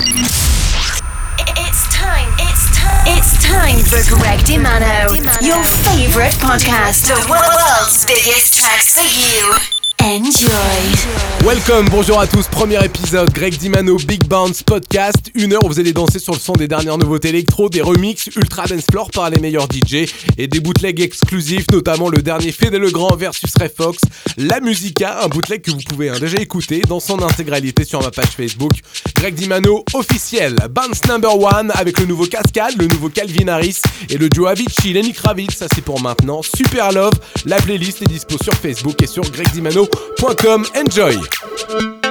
It's time. It's time. It's time for Greg DiMano, your favorite podcast. The world's biggest tracks for you. Welcome, bonjour à tous, premier épisode, Greg Dimano Big Bounce Podcast, une heure où vous allez danser sur le son des dernières nouveautés électro, des remixes ultra dance floor par les meilleurs DJ et des bootlegs exclusifs, notamment le dernier Fede Legrand versus Ray Fox, La Musica, un bootleg que vous pouvez hein, déjà écouter dans son intégralité sur ma page Facebook, Greg Dimano officiel, Bounce Number One avec le nouveau Cascade, le nouveau Calvin Harris et le duo Avicii, Lenny Kravitz, ça c'est pour maintenant, Super Love, la playlist est dispo sur Facebook et sur gregdimano.com Enjoy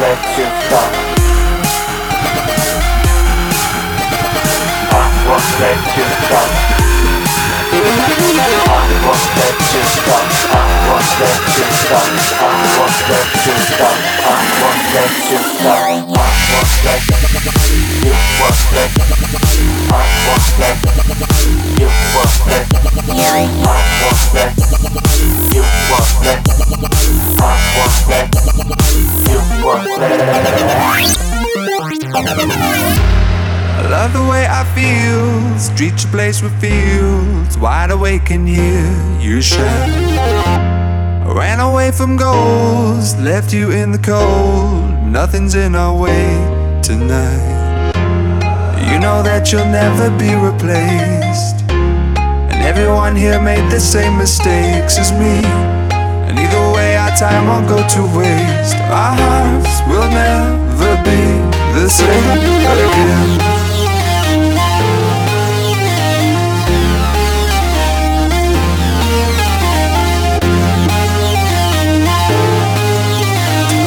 let you fall. I won't let you fall. I won't let you stop. I won't let you stop. I won't let you stop. I won't let you stop. I won't let you won't let. I won't let you won't let. I won't let you won't let. I won't let. I love the way I feel. Streets a place with fields. Wide awake and here you shout. I ran away from goals, left you in the cold. Nothing's in our way tonight. You know that you'll never be replaced. And everyone here made the same mistakes as me. And either way, time won't go to waste. Our hearts will never be the same again.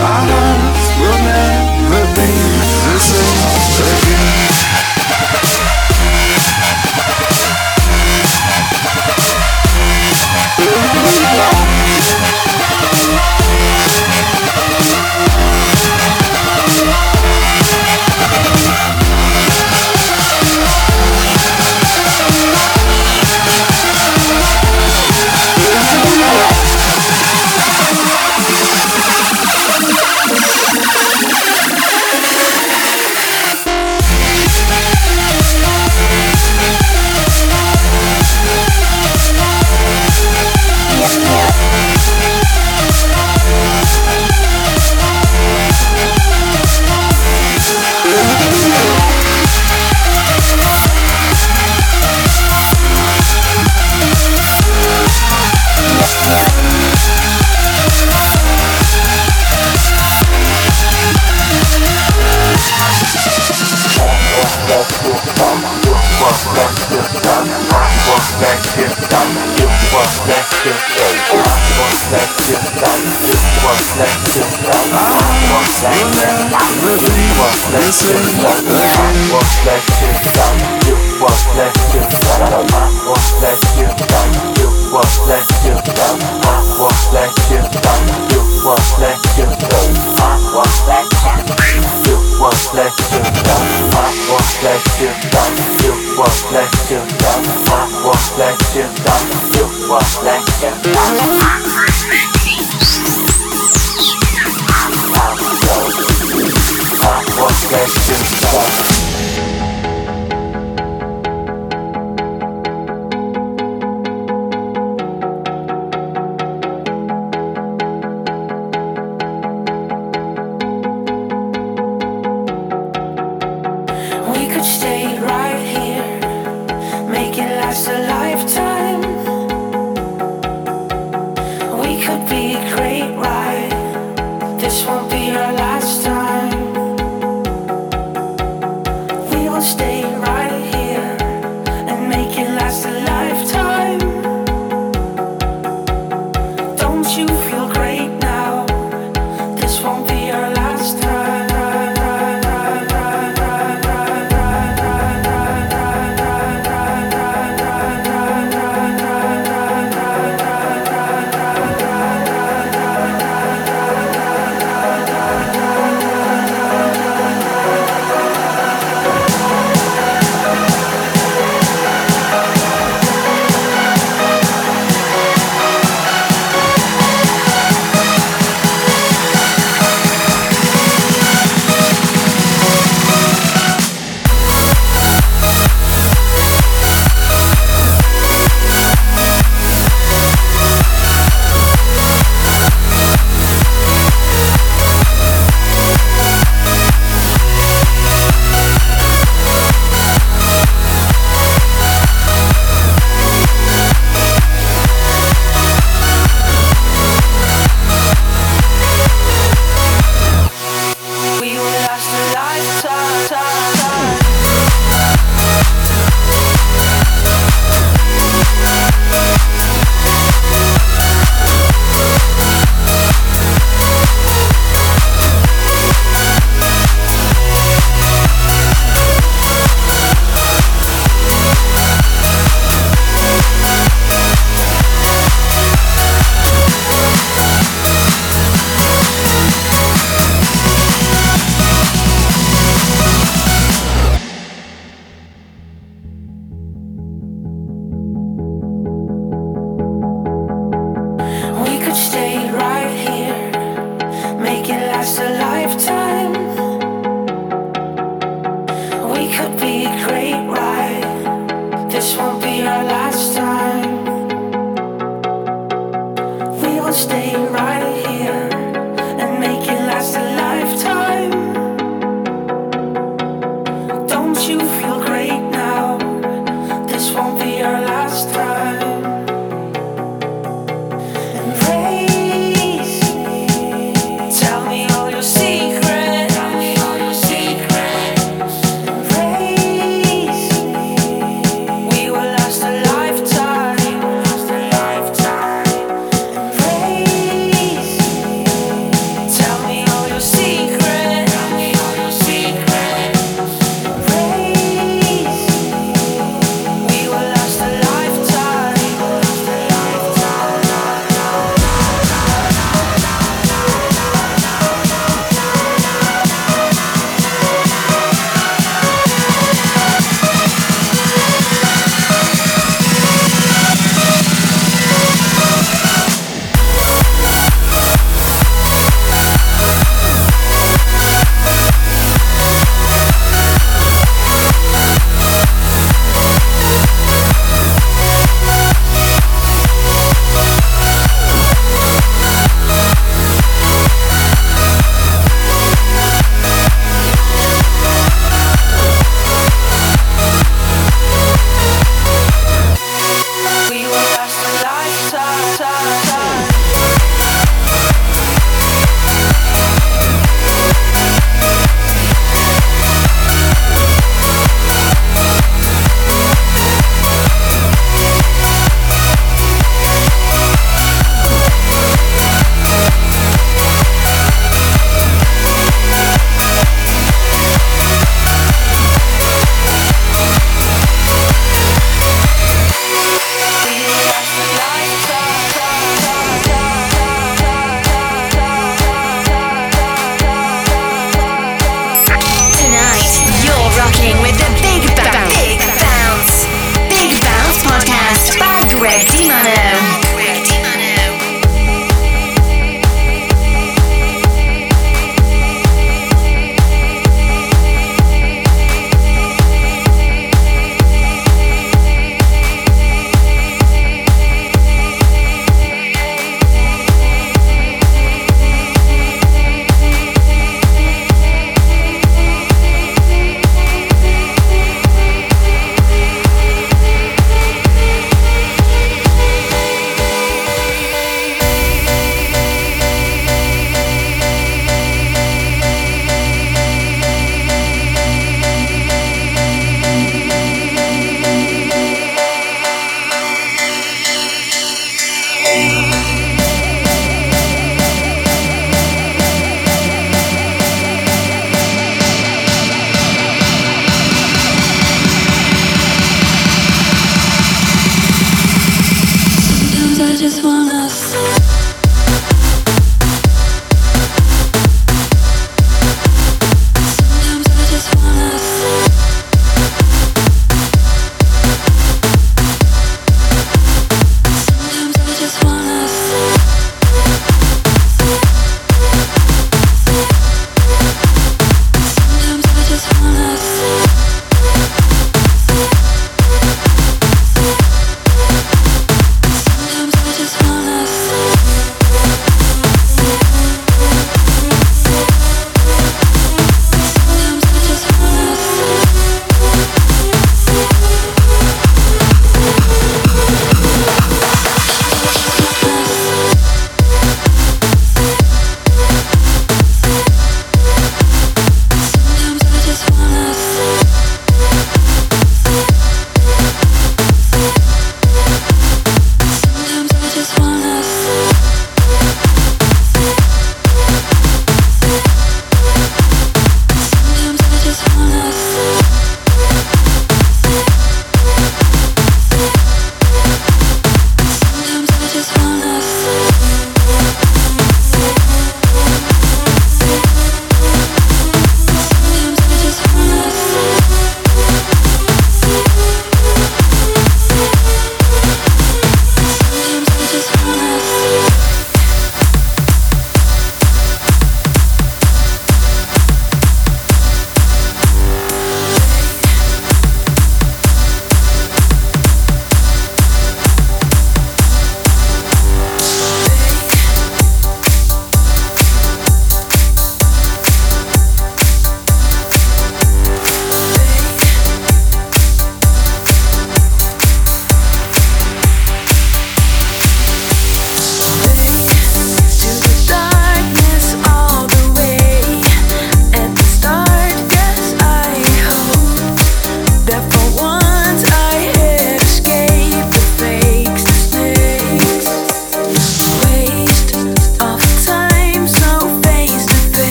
Our hearts will never be the same. Sing.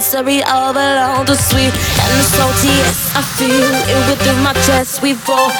sensory overload, the sweet and the salty. Yes, I feel it within my chest. We fall.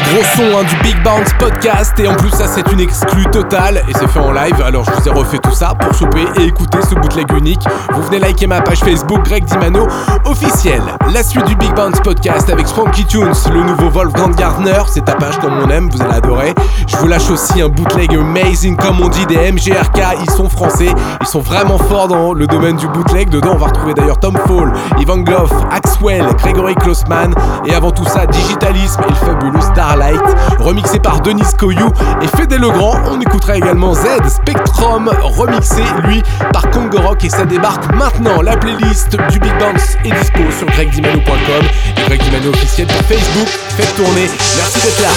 Gros son hein, du Big Bounce podcast et en plus ça c'est une exclue totale et c'est fait en live alors je vous ai refait tout ça pour choper et écouter ce bootleg unique. Vous venez liker ma page Facebook Greg Dimano officiel. La suite du Big Bounce podcast avec Swanky Tunes, le nouveau Wolfgang Gardner, c'est ta page comme on aime, vous allez adorer. Je vous lâche aussi un bootleg amazing comme on dit des MGRK, ils sont français, ils sont vraiment forts dans le domaine du bootleg. Dedans on va retrouver d'ailleurs Tom Fall, Ivan Goff, Axwell, Gregory Klossman et avant tout ça Digitalisme et le fabuleux Starlight, remixé par Denis Coyou et Fédé Legrand. On écoutera également Z Spectrum, remixé lui par Congo Rock et ça débarque maintenant. La playlist du Big Bounce est dispo sur gregdimano.com et Greg Dimano officiel sur Facebook. Faites tourner. Merci d'être là.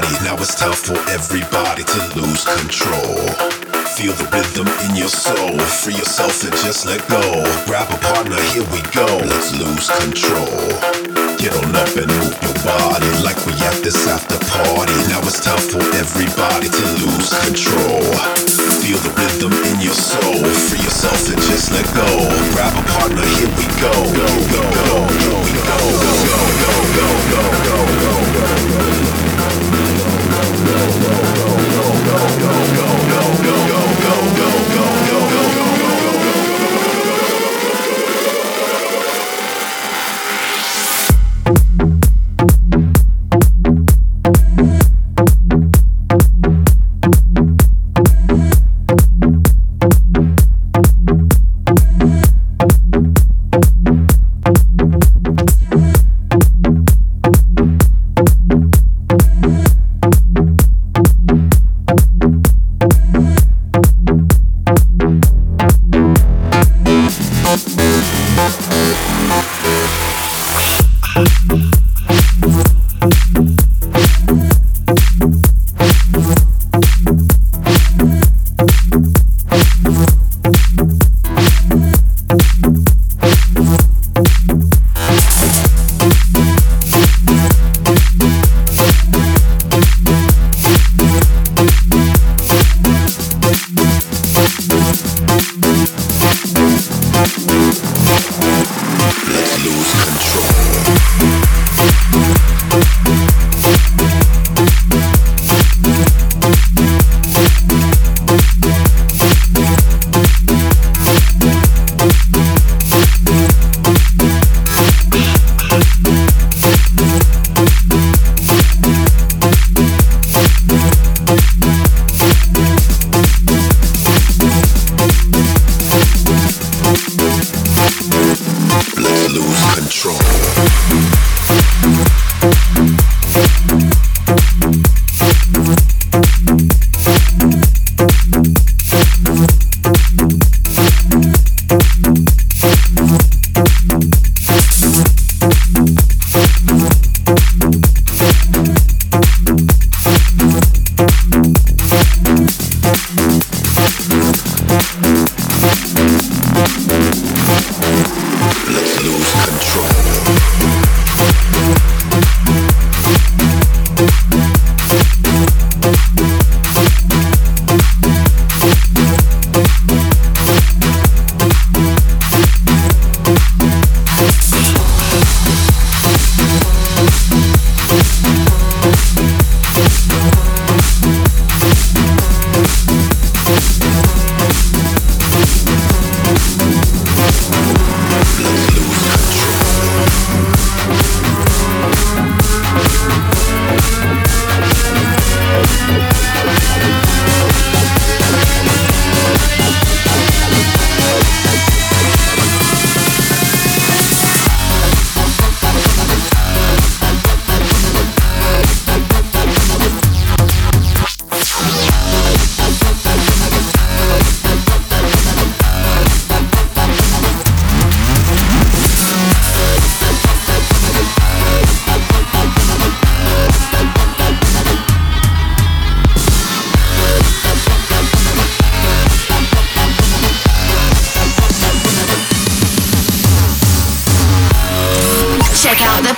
party. Now it's time for everybody to lose control. Feel the rhythm in your soul. Free yourself and just let go. Grab a partner, here we go. Let's lose control. Get on up and move your body like we at this after party. Now it's time for everybody to lose control. Feel the rhythm in your soul. Free yourself and just let go. Grab a partner, here we go. Go, go, go, go, go, go, go, go. go.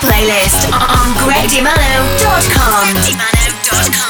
playlist on GregDimello.com.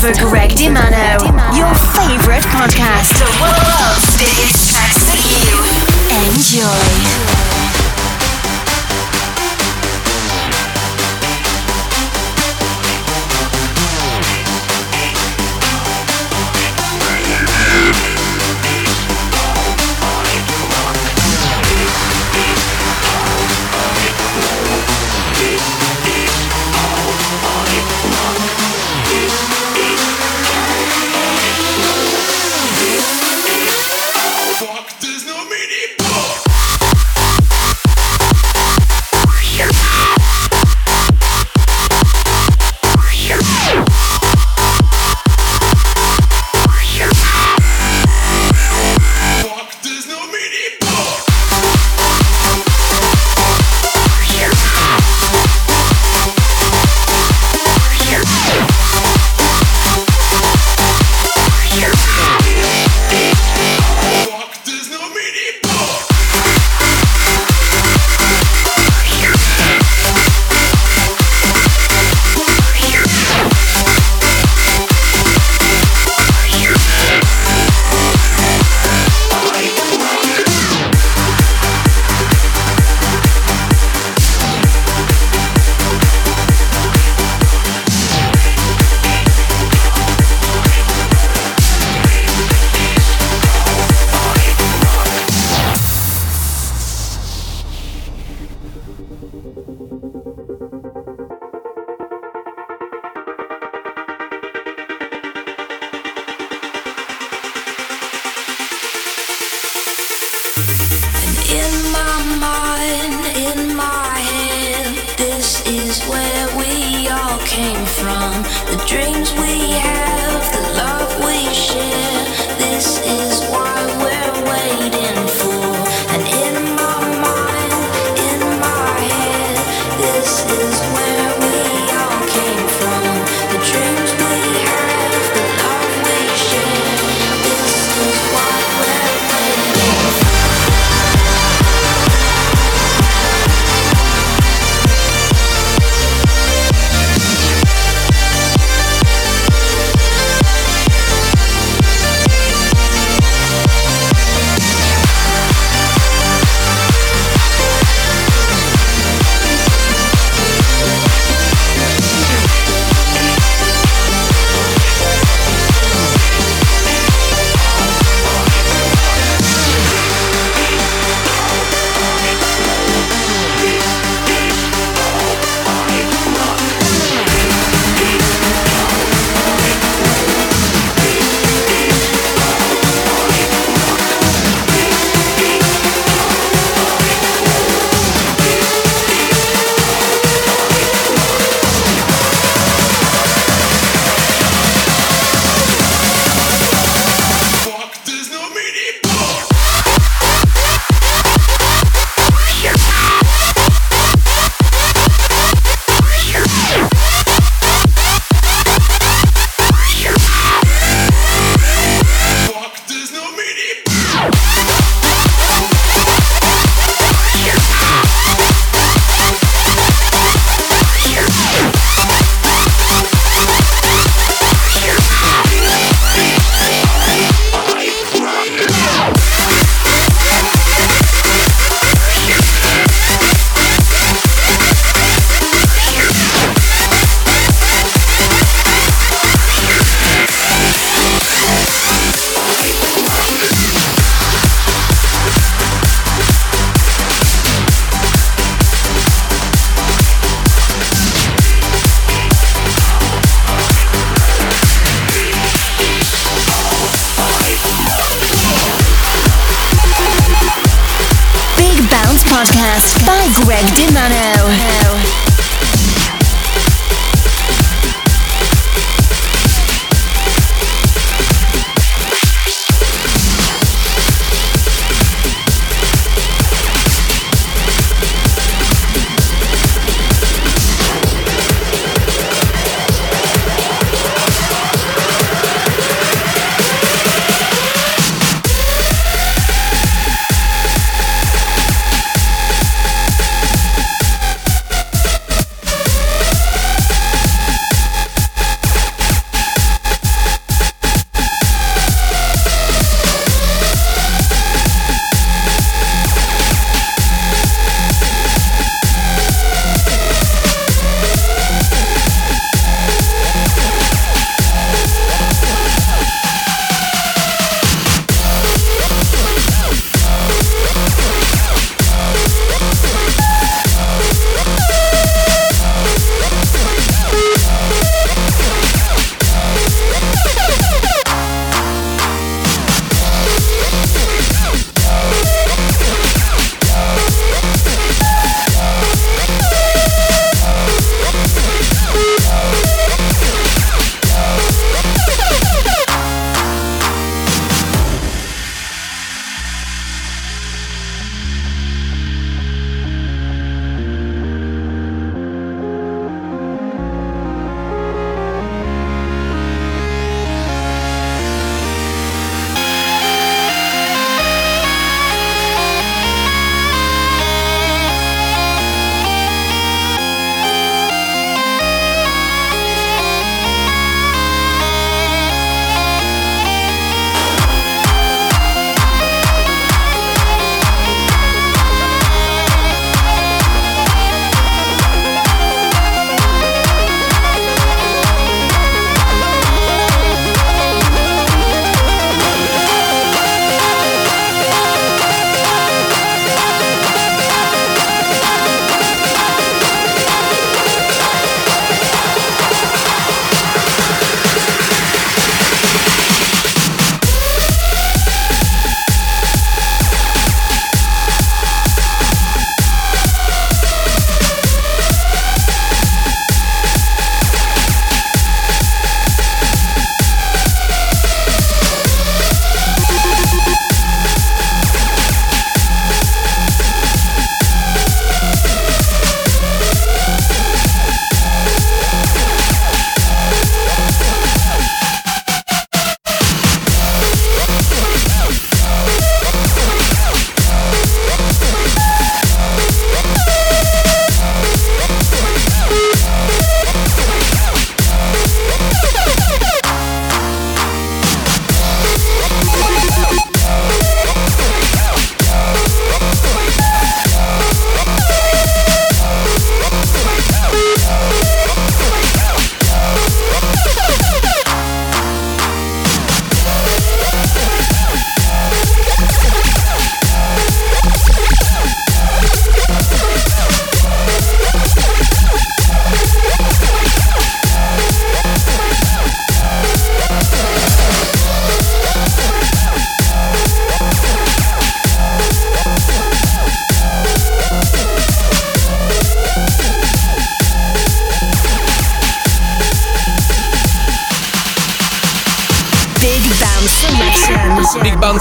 for Greg DiMano. Your favorite podcast. The world's biggest tracks for you. Enjoy. is where we all came from. The dreams we have, the love we share. This is Greg DiMano.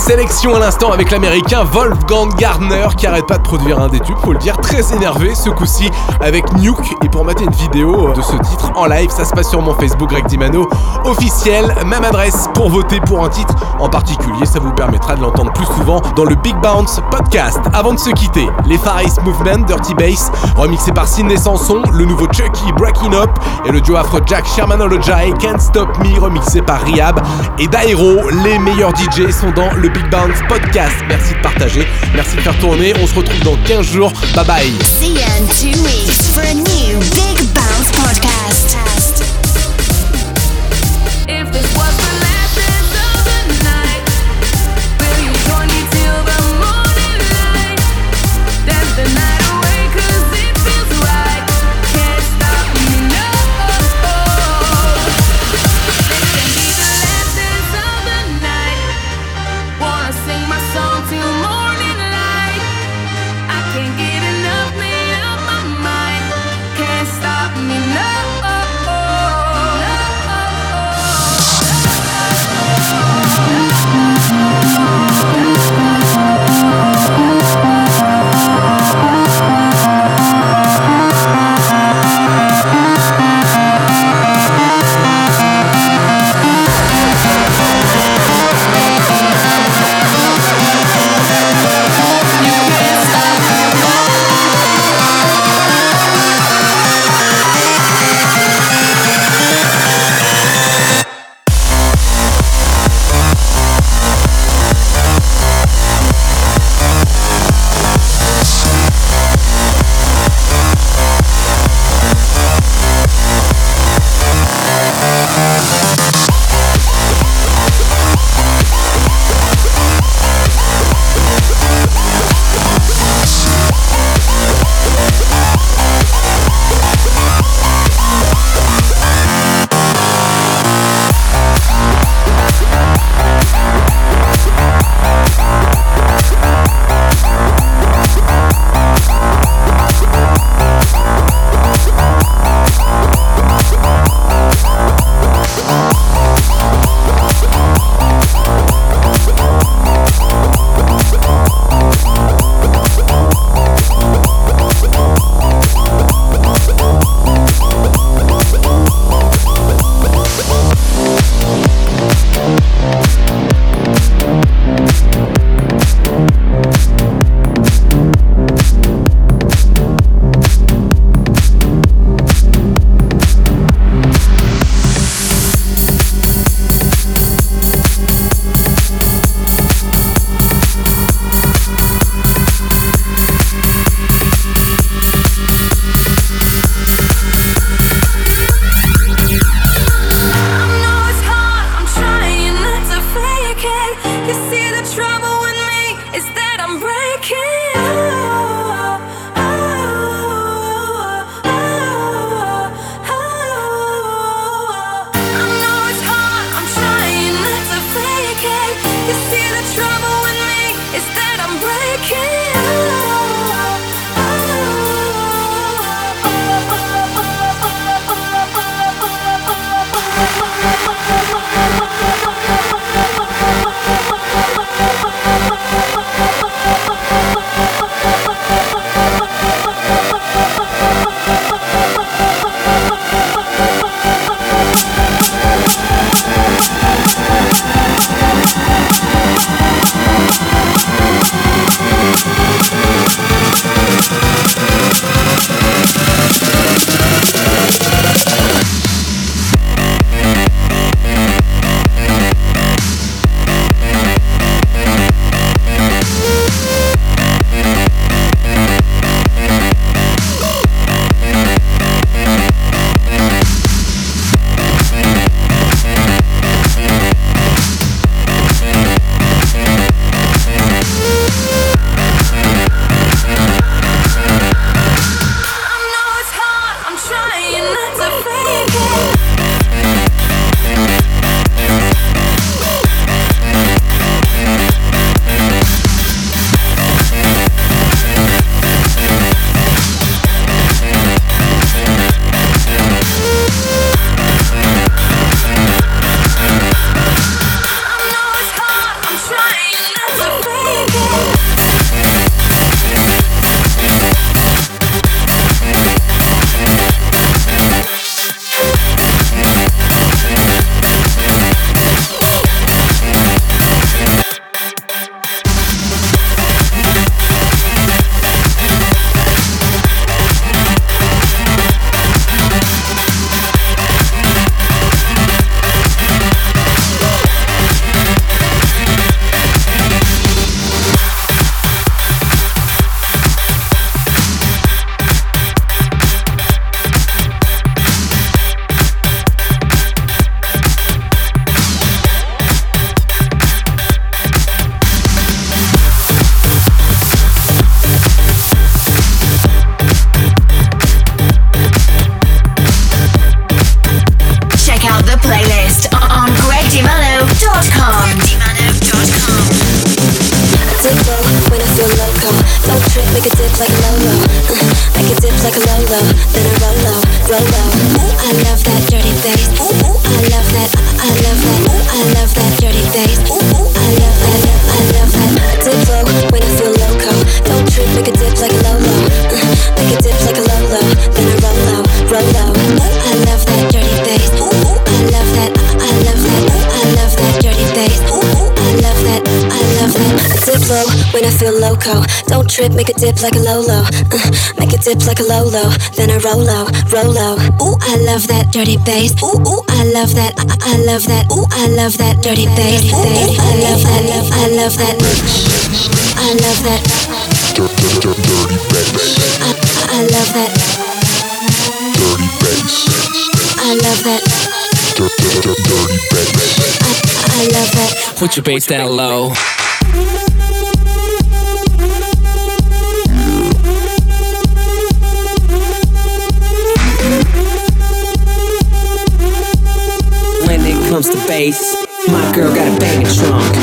Sélection à l'instant avec l'américain Wolfgang Gardner qui arrête pas de produire un des tubes, faut le dire, très énervé ce coup-ci avec Nuke. Et pour mater une vidéo de ce titre en live, ça se passe sur mon Facebook Greg Dimano officiel. Même adresse pour voter pour un titre en particulier, ça vous permettra de l'entendre plus souvent dans le Big Bounce podcast. Avant de se quitter, les Far East Movement, Dirty Bass, remixé par Sidney Sanson, le nouveau Chucky Breaking Up et le duo Afrojack Shermanology Can't Stop Me remixé par Riab et Dairo. Les meilleurs DJ sont dans le Big Bounce podcast. Merci de partager, merci de faire tourner. On se retrouve dans 15 jours. Bye bye. See you in two weeks for a new Big Bounce podcast. can't low. Ooh, I love that dirty bass. Ooh, ooh, I love that. I, I love that. Ooh, I love that dirty bass. Ooh, ooh, I love that. I love that. I love that. Dirty bass. I, I love that. Dirty bass. I love that. Dirty bass. I, I love that. Put your bass down low. Comes to bass, my girl got a banging trunk.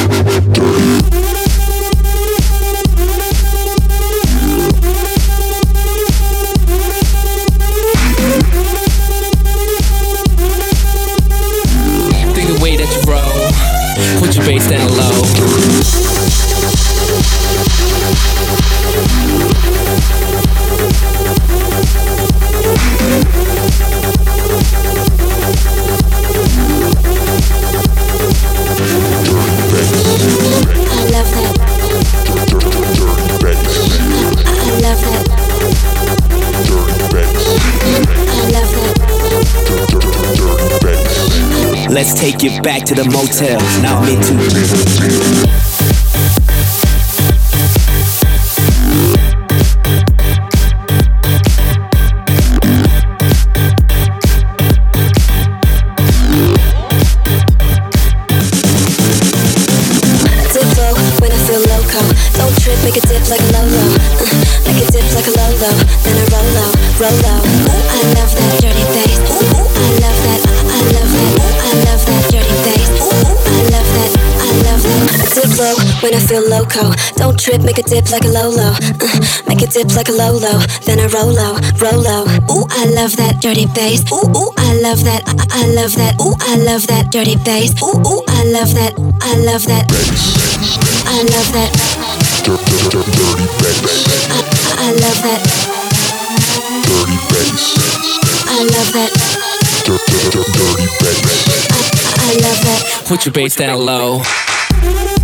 Think the way that you roll. Put your bass down low. Take it back to the motel. Now me too. Loco. Don't trip, make a dip like a Lolo. low. Make a dip like a low. Then a roll low. Ooh, I love that dirty bass. Ooh, ooh, I love that. I love that. Ooh, I love that dirty bass. Ooh, ooh, I love that. I love that. I love that. I, I love that. I love that. I, I love that. Your bass down low. Think that. Put your bass down low.